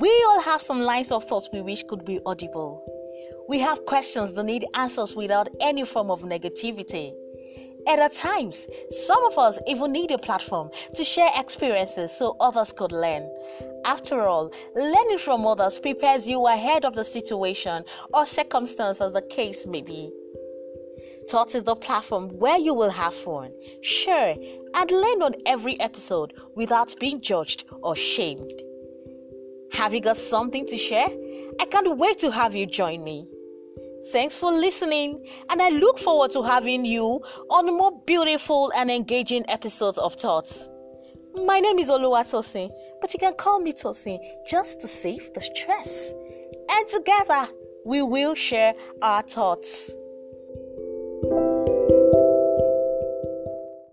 We all have some lines of thoughts we wish could be audible. We have questions that need answers without any form of negativity. At times, some of us even need a platform to share experiences so others could learn. After all, learning from others prepares you ahead of the situation or circumstance as the case may be. Thoughts is the platform where you will have fun, share, and learn on every episode without being judged or shamed. Have you got something to share? I can't wait to have you join me. Thanks for listening, and I look forward to having you on more beautiful and engaging episodes of Thoughts. My name is Oluwatosin, but you can call me Tosin just to save the stress. And together, we will share our thoughts.